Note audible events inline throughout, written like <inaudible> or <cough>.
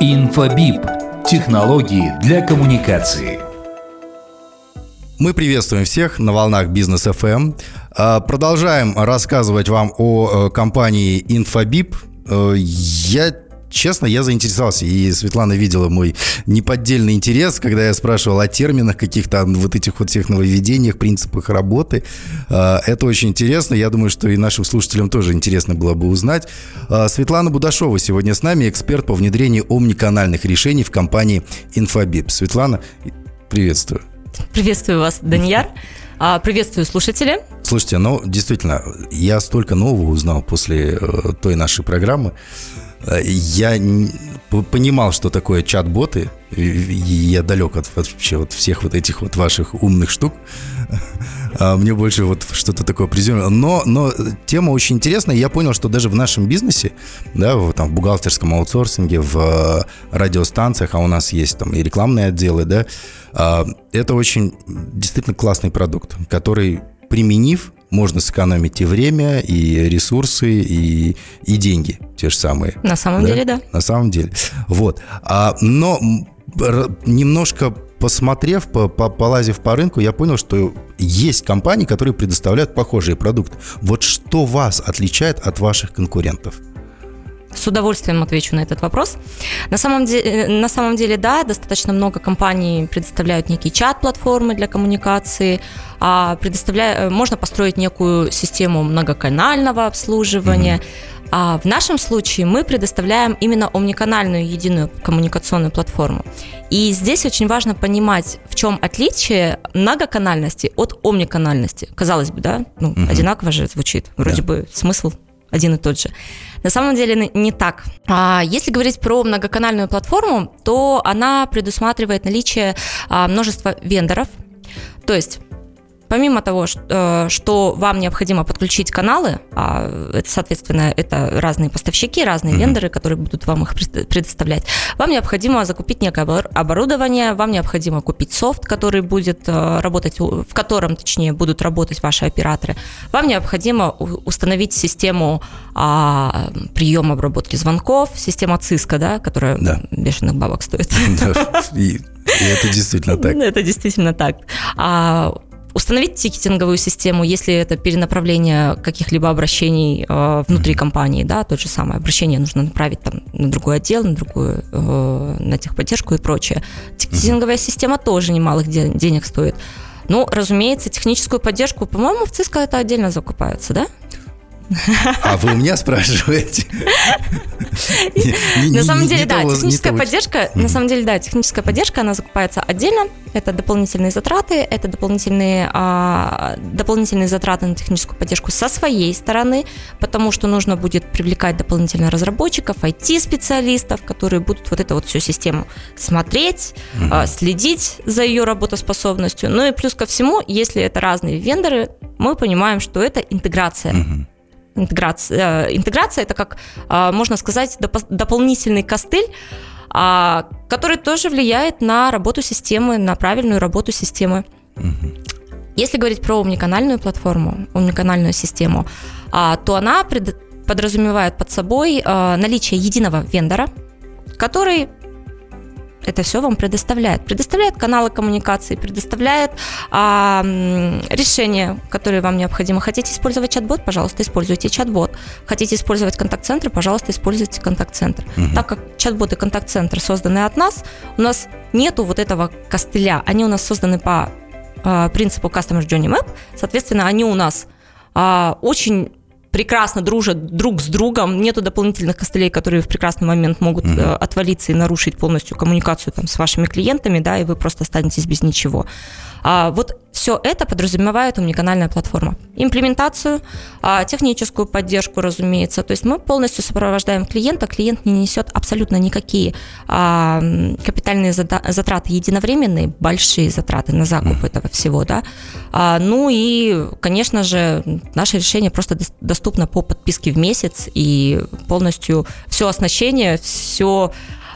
Инфобип. Технологии для коммуникации. Мы приветствуем всех на волнах Бизнес FM. А, продолжаем рассказывать вам о э, компании Infobip. Э, я честно, я заинтересовался. И Светлана видела мой неподдельный интерес, когда я спрашивал о терминах, каких-то вот этих вот всех нововведениях, принципах работы. А, это очень интересно. Я думаю, что и нашим слушателям тоже интересно было бы узнать. А, Светлана Будашова сегодня с нами, эксперт по внедрению омниканальных решений в компании Infobip. Светлана, приветствую. Приветствую вас, Даньяр. А, приветствую слушатели. Слушайте, ну, действительно, я столько нового узнал после э, той нашей программы. Э, я понимал, что такое чат-боты. Я далек от вообще вот всех вот этих вот ваших умных штук. <laughs> А мне больше вот что-то такое приземленное. Но, но тема очень интересная. Я понял, что даже в нашем бизнесе, да, в, там, в бухгалтерском аутсорсинге, в э, радиостанциях, а у нас есть там и рекламные отделы, да, а, это очень действительно классный продукт, который применив, можно сэкономить и время, и ресурсы, и, и деньги те же самые. На самом да? деле, да. На самом деле. Вот. А, но немножко посмотрев, по, по, полазив по рынку, я понял, что есть компании, которые предоставляют похожие продукты. Вот что вас отличает от ваших конкурентов? С удовольствием отвечу на этот вопрос. На самом, деле, э, на самом деле, да, достаточно много компаний предоставляют некие чат-платформы для коммуникации, а предоставляя, э, можно построить некую систему многоканального обслуживания. Mm-hmm. А в нашем случае мы предоставляем именно омниканальную единую коммуникационную платформу. И здесь очень важно понимать, в чем отличие многоканальности от омниканальности. Казалось бы, да, ну, угу. одинаково же звучит. Вроде да. бы смысл один и тот же. На самом деле не так. А если говорить про многоканальную платформу, то она предусматривает наличие а, множества вендоров. То есть Помимо того, э, что вам необходимо подключить каналы, а соответственно, это разные поставщики, разные mm-hmm. вендоры, которые будут вам их предоставлять, вам необходимо закупить некое оборудование, вам необходимо купить софт, который будет э, работать, в котором, точнее, будут работать ваши операторы. Вам необходимо установить систему а, приема обработки звонков, система ЦИСКа, да, которая да. бешеных бабок стоит. <laughs> И, и это действительно так. <laughs> Это действительно так. А, установить тикетинговую систему, если это перенаправление каких-либо обращений э, внутри компании, да, то же самое обращение нужно направить там на другой отдел, на другую, э, на техподдержку и прочее. Тикетинговая система тоже немалых денег стоит. Ну, разумеется, техническую поддержку, по-моему, в ЦИСКО это отдельно закупается, да? А вы у меня спрашиваете? На самом деле, да, техническая поддержка, на самом деле, да, техническая поддержка, она закупается отдельно. Это дополнительные затраты, это дополнительные, а, дополнительные затраты на техническую поддержку со своей стороны, потому что нужно будет привлекать дополнительно разработчиков, IT-специалистов, которые будут вот эту вот всю систему смотреть, а, следить за ее работоспособностью. Ну и плюс ко всему, если это разные вендоры, мы понимаем, что это интеграция. Интеграция, э, интеграция это как, а, можно сказать, дополнительный костыль, а, который тоже влияет на работу системы, на правильную работу системы. Если говорить про омниканальную платформу, омниканальную систему, а, то она подразумевает под собой наличие единого вендора, который это все вам предоставляет. Предоставляет каналы коммуникации, предоставляет а, решения, которые вам необходимы. Хотите использовать чат-бот, пожалуйста, используйте чат-бот. Хотите использовать контакт-центр, пожалуйста, используйте контакт-центр. Угу. Так как чат-бот и контакт-центр созданы от нас, у нас нету вот этого костыля. Они у нас созданы по а, принципу Customer Journey Map. Соответственно, они у нас а, очень прекрасно дружат друг с другом, нету дополнительных костылей, которые в прекрасный момент могут э, отвалиться и нарушить полностью коммуникацию там, с вашими клиентами, да, и вы просто останетесь без ничего. А, вот все это подразумевает умниканальная платформа. Имплементацию, а, техническую поддержку, разумеется. То есть мы полностью сопровождаем клиента, клиент не несет абсолютно никакие а, капитальные затраты единовременные, большие затраты на закуп mm. этого всего. Да? А, ну и, конечно же, наше решение просто доступно по подписке в месяц и полностью все оснащение, все,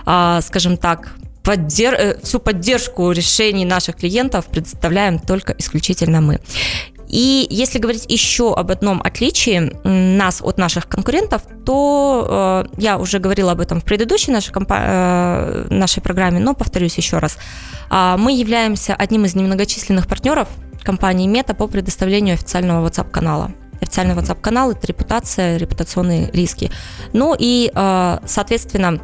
а, скажем так, поддер... Э, всю поддержку решений наших клиентов предоставляем только исключительно мы. И если говорить еще об одном отличии нас от наших конкурентов, то э, я уже говорила об этом в предыдущей нашей, компа- э, нашей программе, но повторюсь еще раз. Э, мы являемся одним из немногочисленных партнеров компании Мета по предоставлению официального WhatsApp-канала. Официальный WhatsApp-канал – это репутация, репутационные риски. Ну и, э, соответственно,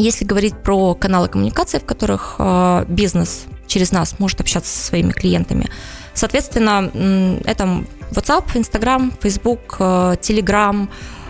если говорить про каналы коммуникации, в которых э, бизнес через нас может общаться со своими клиентами, соответственно, это WhatsApp, Instagram, Facebook, э, Telegram,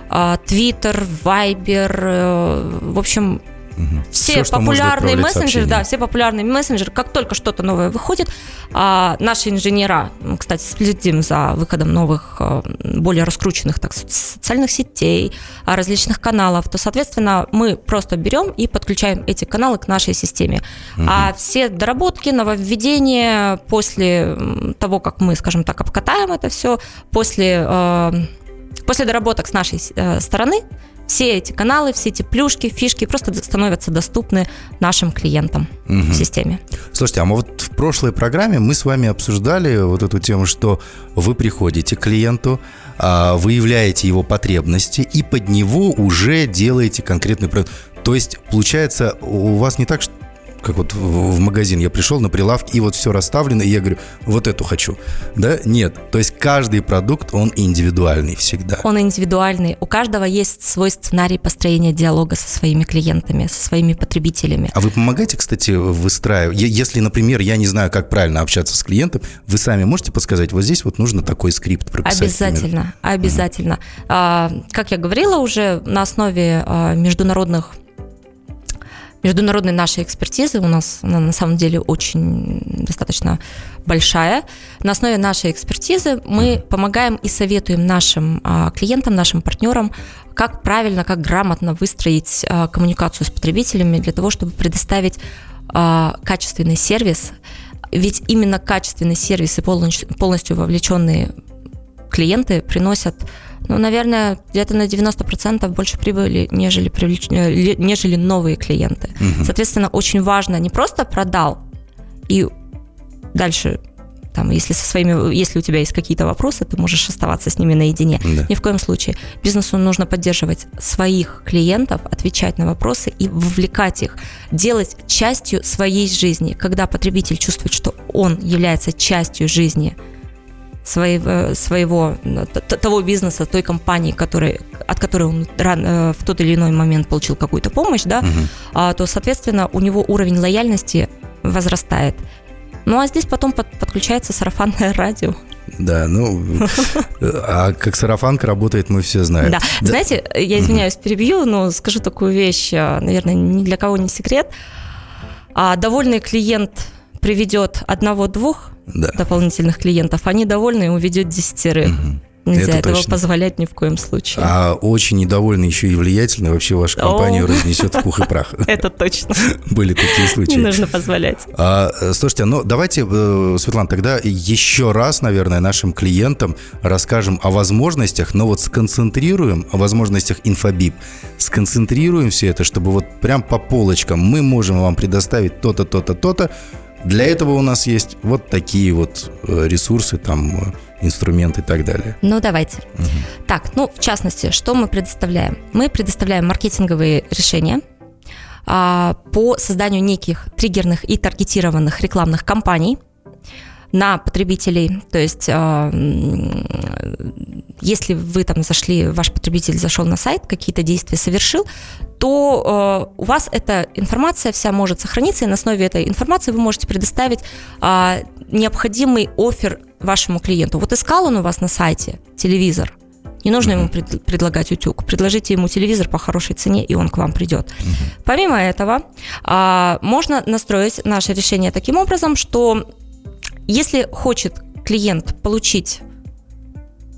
Twitter, Viber, в общем, Угу. Все, все популярные мессенджеры, да, все популярные мессенджеры, как только что-то новое выходит, а, наши инженера, кстати, следим за выходом новых, а, более раскрученных так, социальных сетей, а, различных каналов, то, соответственно, мы просто берем и подключаем эти каналы к нашей системе. Угу. А все доработки, нововведения после того, как мы, скажем так, обкатаем это все, после, а, после доработок с нашей э, стороны, все эти каналы, все эти плюшки, фишки просто становятся доступны нашим клиентам угу. в системе. Слушайте, а мы вот в прошлой программе мы с вами обсуждали вот эту тему, что вы приходите к клиенту, а, выявляете его потребности и под него уже делаете конкретный продукт. То есть, получается, у вас не так, что как вот в магазин я пришел на прилавке, и вот все расставлено, и я говорю, вот эту хочу. Да? Нет. То есть каждый продукт, он индивидуальный всегда. Он индивидуальный. У каждого есть свой сценарий построения диалога со своими клиентами, со своими потребителями. А вы помогаете, кстати, выстраивать? Если, например, я не знаю, как правильно общаться с клиентом, вы сами можете подсказать, вот здесь вот нужно такой скрипт прописать? Обязательно, например. обязательно. Угу. А, как я говорила уже, на основе а, международных международной нашей экспертизы, у нас она на самом деле очень достаточно большая, на основе нашей экспертизы мы помогаем и советуем нашим а, клиентам, нашим партнерам, как правильно, как грамотно выстроить а, коммуникацию с потребителями для того, чтобы предоставить а, качественный сервис. Ведь именно качественный сервис и полностью, полностью вовлеченные клиенты приносят ну, наверное, где-то на 90% больше прибыли, нежели, привлеч... Э, нежели новые клиенты. Угу. Соответственно, очень важно не просто продал и дальше там, если со своими, если у тебя есть какие-то вопросы, ты можешь оставаться с ними наедине. Да. Ни в коем случае. Бизнесу нужно поддерживать своих клиентов, отвечать на вопросы и вовлекать их, делать частью своей жизни. Когда потребитель чувствует, что он является частью жизни своего, своего того бизнеса, той компании, который, от которой он ран, э, в тот или иной момент получил какую-то помощь, да, угу. то, соответственно, у него уровень лояльности возрастает. Ну а здесь потом под, подключается сарафанное <laughs> радио. Да, ну, а как сарафанка работает, мы все знаем. Да. да. Знаете, я извиняюсь, перебью, но скажу такую вещь, а, наверное, ни для кого не секрет. А довольный клиент приведет одного-двух да. дополнительных клиентов, они довольны и уведет десятерых. Угу. Нельзя это этого точно. позволять ни в коем случае. А очень недовольный еще и влиятельный вообще вашу компанию О. разнесет в пух и прах. <laughs> Это точно. <laughs> Были такие случаи. Не нужно позволять. А, слушайте, ну давайте, э, Светлана, тогда еще раз, наверное, нашим клиентам расскажем о возможностях, но вот сконцентрируем о возможностях Инфобип. Сконцентрируем все это, чтобы вот прям по полочкам мы можем вам предоставить то-то, то-то, то-то, для этого у нас есть вот такие вот э, ресурсы, там, э, инструменты и так далее. Ну, давайте. Угу. Так, ну, в частности, что мы предоставляем? Мы предоставляем маркетинговые решения а, по созданию неких триггерных и таргетированных рекламных кампаний на потребителей. То есть, а, если вы там зашли, ваш потребитель зашел на сайт, какие-то действия совершил, то э, у вас эта информация вся может сохраниться, и на основе этой информации вы можете предоставить э, необходимый офер вашему клиенту. Вот искал он у вас на сайте телевизор, не нужно ему пред, предлагать утюг. Предложите ему телевизор по хорошей цене, и он к вам придет. Помимо этого, а, можно настроить наше решение таким образом, что если хочет клиент получить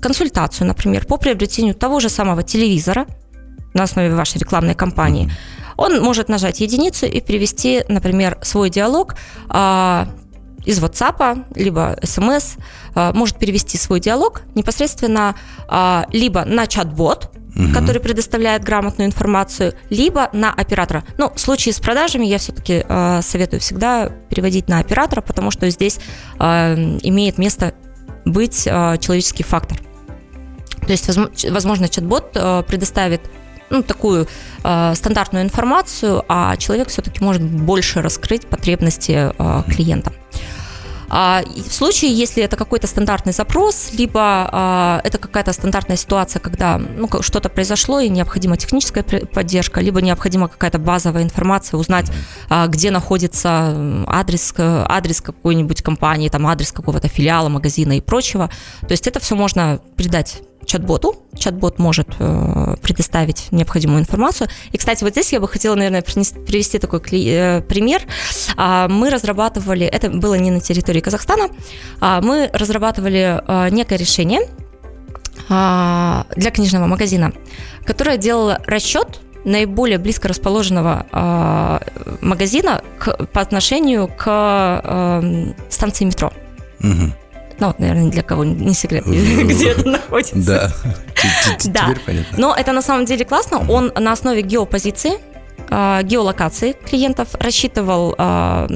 консультацию, например, по приобретению того же самого телевизора, на основе вашей рекламной кампании, он может нажать единицу и перевести, например, свой диалог а, из WhatsApp, либо SMS, а, может перевести свой диалог непосредственно а, либо на чат-бот, угу. который предоставляет грамотную информацию, либо на оператора. Но в случае с продажами я все-таки э, советую всегда переводить на оператора, потому что здесь э, имеет место быть человеческий фактор. То есть, возможно, чат-бот предоставит ну, такую э, стандартную информацию, а человек все-таки может больше раскрыть потребности э, клиента. А в случае, если это какой-то стандартный запрос, либо а, это какая-то стандартная ситуация, когда ну, что-то произошло и необходима техническая поддержка, либо необходима какая-то базовая информация, узнать, а, где находится адрес, адрес какой-нибудь компании, там адрес какого-то филиала, магазина и прочего. То есть это все можно передать чат-боту. Чат-бот может э, предоставить необходимую информацию. И, кстати, вот здесь я бы хотела, наверное, принести, привести такой э, пример. А, мы разрабатывали, это было не на территории Казахстана, а мы разрабатывали э, некое решение а, для книжного магазина, которое делало расчет наиболее близко расположенного э, магазина к, по отношению к э, станции метро. Угу. Ну, вот, наверное, для кого не секрет, <laughs> где это находится. Да, теперь понятно. Но это на самом деле классно. Он на основе геопозиции, а, геолокации клиентов рассчитывал а,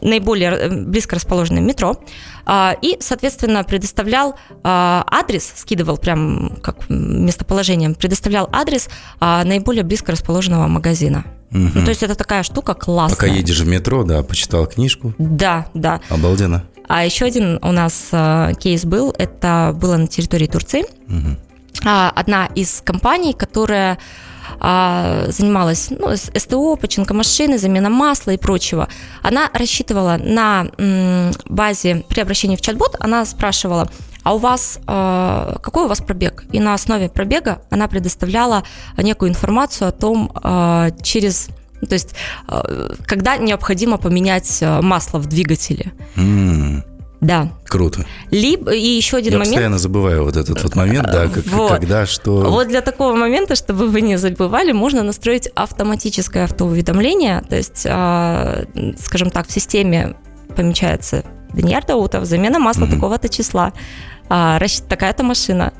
наиболее э, близко расположенное метро а, и, соответственно, предоставлял адрес, скидывал прям как местоположением, предоставлял адрес наиболее близко расположенного магазина. Угу. Ну, то есть это такая штука классная. Пока едешь в метро, да, почитал книжку. Да, да. Обалденно. А еще один у нас э, кейс был, это было на территории Турции. Угу. Одна из компаний, которая а, занималась ну, СТО, починка машины, замена масла и прочего. Она рассчитывала на базе при обращении в чат-бот, она спрашивала, а у вас э, какой у вас пробег? И на основе пробега она предоставляла некую информацию о том, э, через то есть, э, когда необходимо поменять э, масло в двигателе. Mm. Да. Круто. Либо и еще один Я момент. Я постоянно забываю вот этот вот момент, да, как, вот. когда, что. Вот для такого момента, чтобы вы не забывали, можно настроить автоматическое автоуведомление. То есть, скажем так, в системе помечается Даниэль Даутов, замена масла mm-hmm. такого-то числа, а, такая-то машина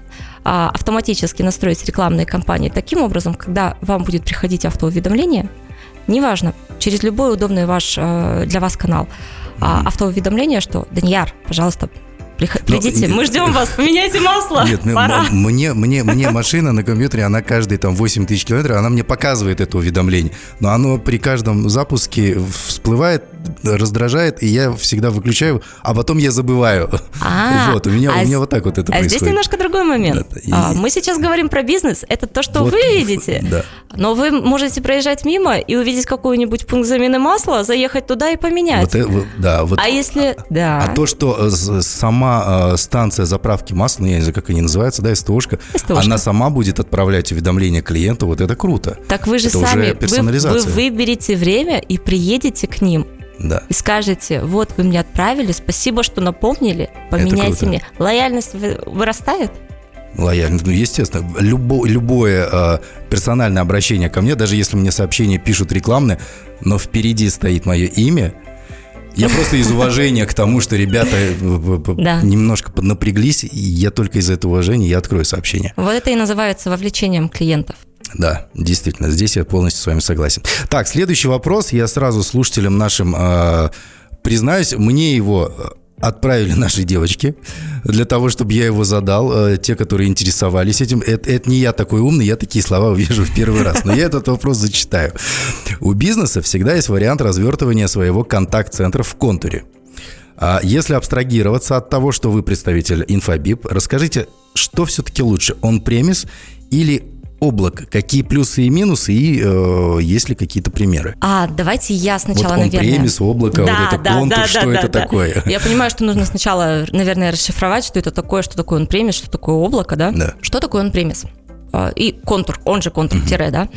а, автоматически настроить рекламные кампании таким образом, когда вам будет приходить автоуведомление, неважно, через любой удобный ваш э, для вас канал, а, автоуведомление, что «Данияр, пожалуйста, Придите, Но, мы ждем вас, поменяйте масло. Нет, Пора. мне, мне, мне машина на компьютере, она каждые там 8 тысяч километров, она мне показывает это уведомление. Но оно при каждом запуске всплывает, раздражает, и я всегда выключаю, а потом я забываю. А, <laughs> вот, у меня, а у меня вот так вот это а происходит. здесь немножко другой момент. Да, и... а, мы сейчас говорим про бизнес, это то, что вот, вы видите. <laughs> Да. Но вы можете проезжать мимо и увидеть какой-нибудь пункт замены масла, заехать туда и поменять. Вот, да, вот. А если... Да. А то, что э, сама э, станция заправки масла, ну, я не знаю, как они называются, да, СТОшка, СТОшка, она сама будет отправлять уведомления клиенту, вот это круто. Так вы же это сами, вы, вы выберете время и приедете к ним да. и скажете, вот вы мне отправили, спасибо, что напомнили, поменяйте мне. Лояльность вырастает? Лояльность, ну, естественно. Любо, любое э, персональное обращение ко мне, даже если мне сообщения пишут рекламные, но впереди стоит мое имя, я просто из уважения к тому, что ребята э, да. немножко поднапряглись, и я только из этого уважения я открою сообщение. Вот это и называется вовлечением клиентов. Да, действительно, здесь я полностью с вами согласен. Так, следующий вопрос. Я сразу слушателям нашим э, признаюсь, мне его э, отправили наши девочки для того, чтобы я его задал. Э, те, которые интересовались этим. Это, это не я такой умный, я такие слова увижу в первый раз. Но я этот вопрос зачитаю. У бизнеса всегда есть вариант развертывания своего контакт-центра в контуре. А если абстрагироваться от того, что вы представитель Инфобип, расскажите, что все-таки лучше, он премис или облако. Какие плюсы и минусы, и э, есть ли какие-то примеры? А, давайте я сначала, вот наверное... премис, облако, да, вот это да, контур, да, что да, это да, такое? <laughs> Я понимаю, что нужно сначала, наверное, расшифровать, что это такое, что такое он премис, что такое облако, да? Да. Что такое он премис? А, и контур, он же контур, угу. да?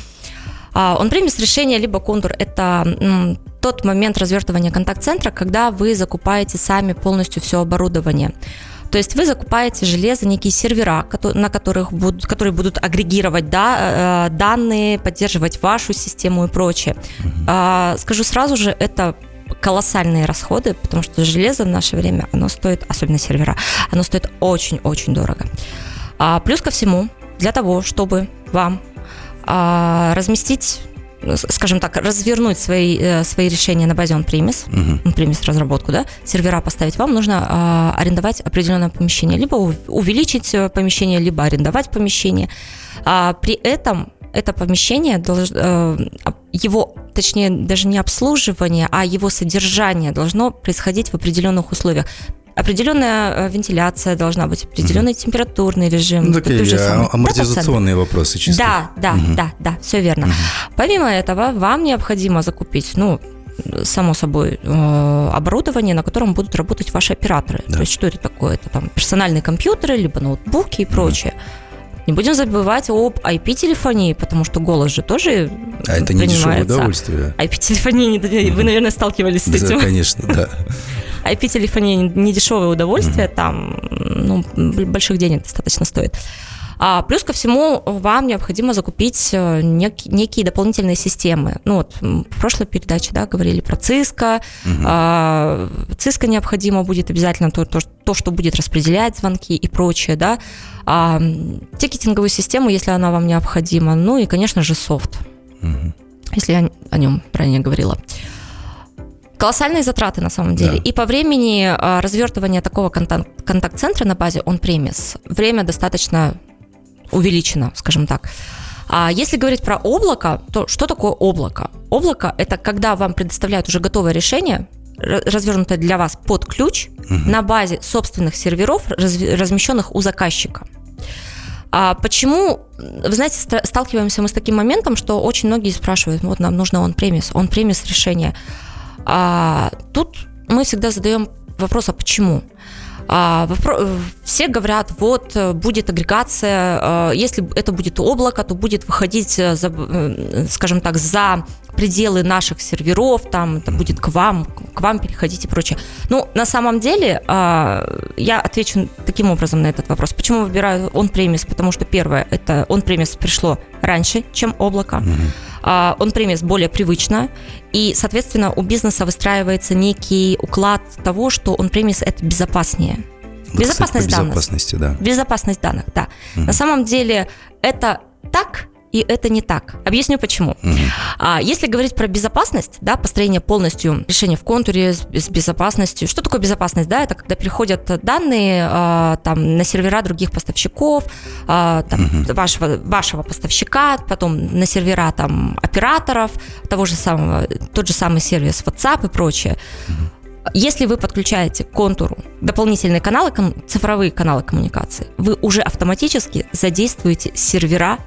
А, он премис решение, либо контур – это тот момент развертывания контакт-центра, когда вы закупаете сами полностью все оборудование. То есть вы закупаете железо, некие сервера, на которых будут, которые будут агрегировать да, э, данные, поддерживать вашу систему и прочее. Mm-hmm. Скажу сразу же, это колоссальные расходы, потому что железо в наше время, оно стоит, особенно сервера, оно стоит очень-очень дорого. А плюс ко всему, для того, чтобы вам а, разместить скажем так, развернуть свои, э, свои решения на базе on-premise, uh-huh. on-premise разработку, да, сервера поставить, вам нужно э, арендовать определенное помещение, либо увеличить э, помещение, либо арендовать помещение. А при этом это помещение, э, его, точнее, даже не обслуживание, а его содержание должно происходить в определенных условиях определенная э, вентиляция должна быть, определенный mm температурный режим. Ну, такие же а, амортизационные вопросы чисто. Да, да, mm да, да, все верно. mm Помимо этого, вам необходимо закупить, ну, само собой, э, оборудование, на котором будут работать ваши операторы. Да. То есть что это такое? Это там персональные компьютеры, либо ноутбуки и прочее. mm Не будем забывать об IP-телефонии, потому что голос же тоже А это не дешевое удовольствие. IP-телефония, вы, наверное, сталкивались с этим. Да, конечно, да. <laughs> IP-телефония не дешевое удовольствие, mm-hmm. там ну, больших денег достаточно стоит. А плюс ко всему вам необходимо закупить э, нек- некие дополнительные системы. Ну вот в прошлой передаче да, говорили про Cisco. Угу. А, Cisco необходимо будет обязательно то, то, то, что будет распределять звонки и прочее. Да. А, тикетинговую систему, если она вам необходима. Ну и, конечно же, софт, угу. если я о нем ранее говорила колоссальные затраты на самом деле. Да. И по времени а, развертывания такого контакт- контакт-центра на базе on-premise время достаточно увеличено, скажем так. А если говорить про облако, то что такое облако? Облако – это когда вам предоставляют уже готовое решение, развернутое для вас под ключ угу. на базе собственных серверов, размещенных у заказчика. А почему, вы знаете, сталкиваемся мы с таким моментом, что очень многие спрашивают, вот нам нужно он-премис, он-премис решение – а, тут мы всегда задаем вопрос, а почему? А, все говорят, вот будет агрегация, а, если это будет облако, то будет выходить, за, э, скажем так, за пределы наших серверов, там это будет к вам, к вам переходить и прочее. Ну, на самом деле, а, я отвечу таким образом на этот вопрос. Почему выбираю он-премис? Потому что первое, это он-премис пришло раньше, чем облако. Mm-hmm он-премис более привычно, и, соответственно, у бизнеса выстраивается некий уклад того, что он-премис это безопаснее. Вот, безопасность кстати, данных. Безопасности, да. Безопасность данных, да. Угу. На самом деле это так, и это не так. Объясню почему. Угу. А, если говорить про безопасность, да, построение полностью решения в контуре с, с безопасностью. Что такое безопасность? Да, это когда приходят данные а, там на сервера других поставщиков, а, там, угу. вашего, вашего поставщика, потом на сервера там операторов, того же самого, тот же самый сервис WhatsApp и прочее. Угу. Если вы подключаете к контуру дополнительные каналы, цифровые каналы коммуникации, вы уже автоматически задействуете сервера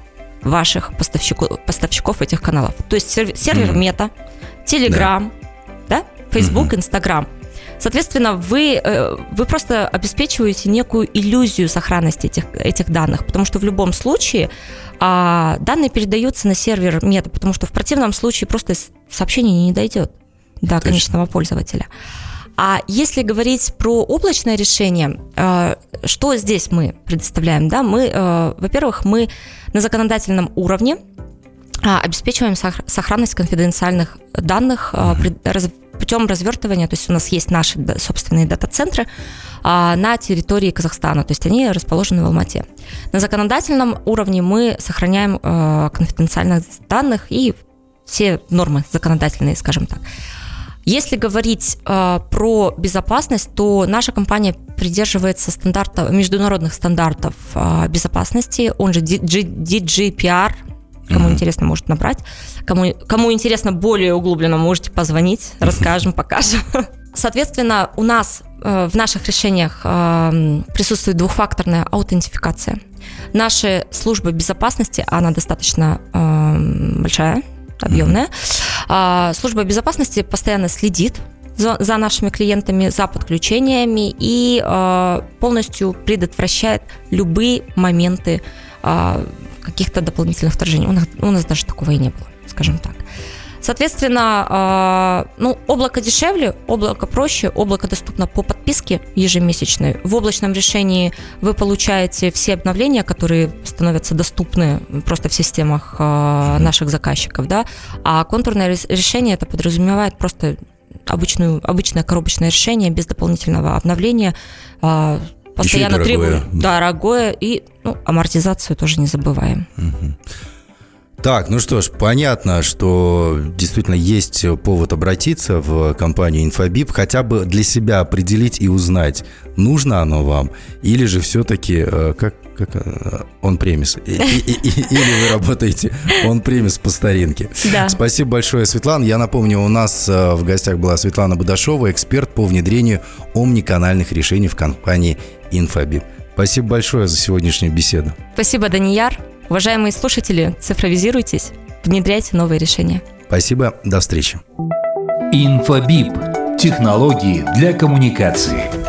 ваших поставщиков, поставщиков этих каналов. То есть сервер, сервер mm-hmm. Мета, Telegram, да, да? Facebook, mm-hmm. Instagram. Соответственно, вы, э, вы просто обеспечиваете некую иллюзию сохранности этих, этих данных, потому что в любом случае а, данные передаются на сервер мета, потому что в противном случае просто сообщение не дойдет до конечного пользователя. А если говорить про облачное решение, э, что здесь мы предоставляем? Да, мы, э, во-первых, мы на законодательном уровне а, обеспечиваем сохранность конфиденциальных данных а, путем развертывания, то есть у нас есть наши собственные дата-центры а, на территории Казахстана, то есть они расположены в Алмате. На законодательном уровне мы сохраняем конфиденциальность данных и все нормы законодательные, скажем так. Если говорить э, про безопасность, то наша компания придерживается стандарта, международных стандартов э, безопасности, он же DGPR, Кому mm-hmm. интересно, может набрать. Кому, кому интересно более углубленно, можете позвонить, расскажем, покажем. Соответственно, у нас э, в наших решениях э, присутствует двухфакторная аутентификация. Наша служба безопасности, она достаточно э, большая, объемная. Mm-hmm. Служба безопасности постоянно следит за, нашими клиентами, за подключениями и э, полностью предотвращает любые моменты э, каких-то дополнительных вторжений. У нас, у нас даже такого и не было, скажем так. Соответственно, э, ну, облако дешевле, облако проще, облако доступно по подписке ежемесячной. В облачном решении вы получаете все обновления, которые становятся доступны просто в системах э, наших заказчиков, да, а контурное решение это подразумевает просто обычную, обычное коробочное решение без дополнительного обновления, э, постоянно требует дорогое и ну, амортизацию тоже не забываем. Угу. Так, ну что ж, понятно, что действительно есть повод обратиться в компанию Инфобип, хотя бы для себя определить и узнать, нужно оно вам, или же все-таки, э, как, как он премис, или вы работаете он премис по старинке. Да. Спасибо большое, Светлана. Я напомню, у нас э, в гостях была Светлана Будашова, эксперт по внедрению омниканальных решений в компании Инфобип. Спасибо большое за сегодняшнюю беседу. Спасибо, Данияр. Уважаемые слушатели, цифровизируйтесь, внедряйте новые решения. Спасибо, до встречи. Инфобип. Технологии для коммуникации.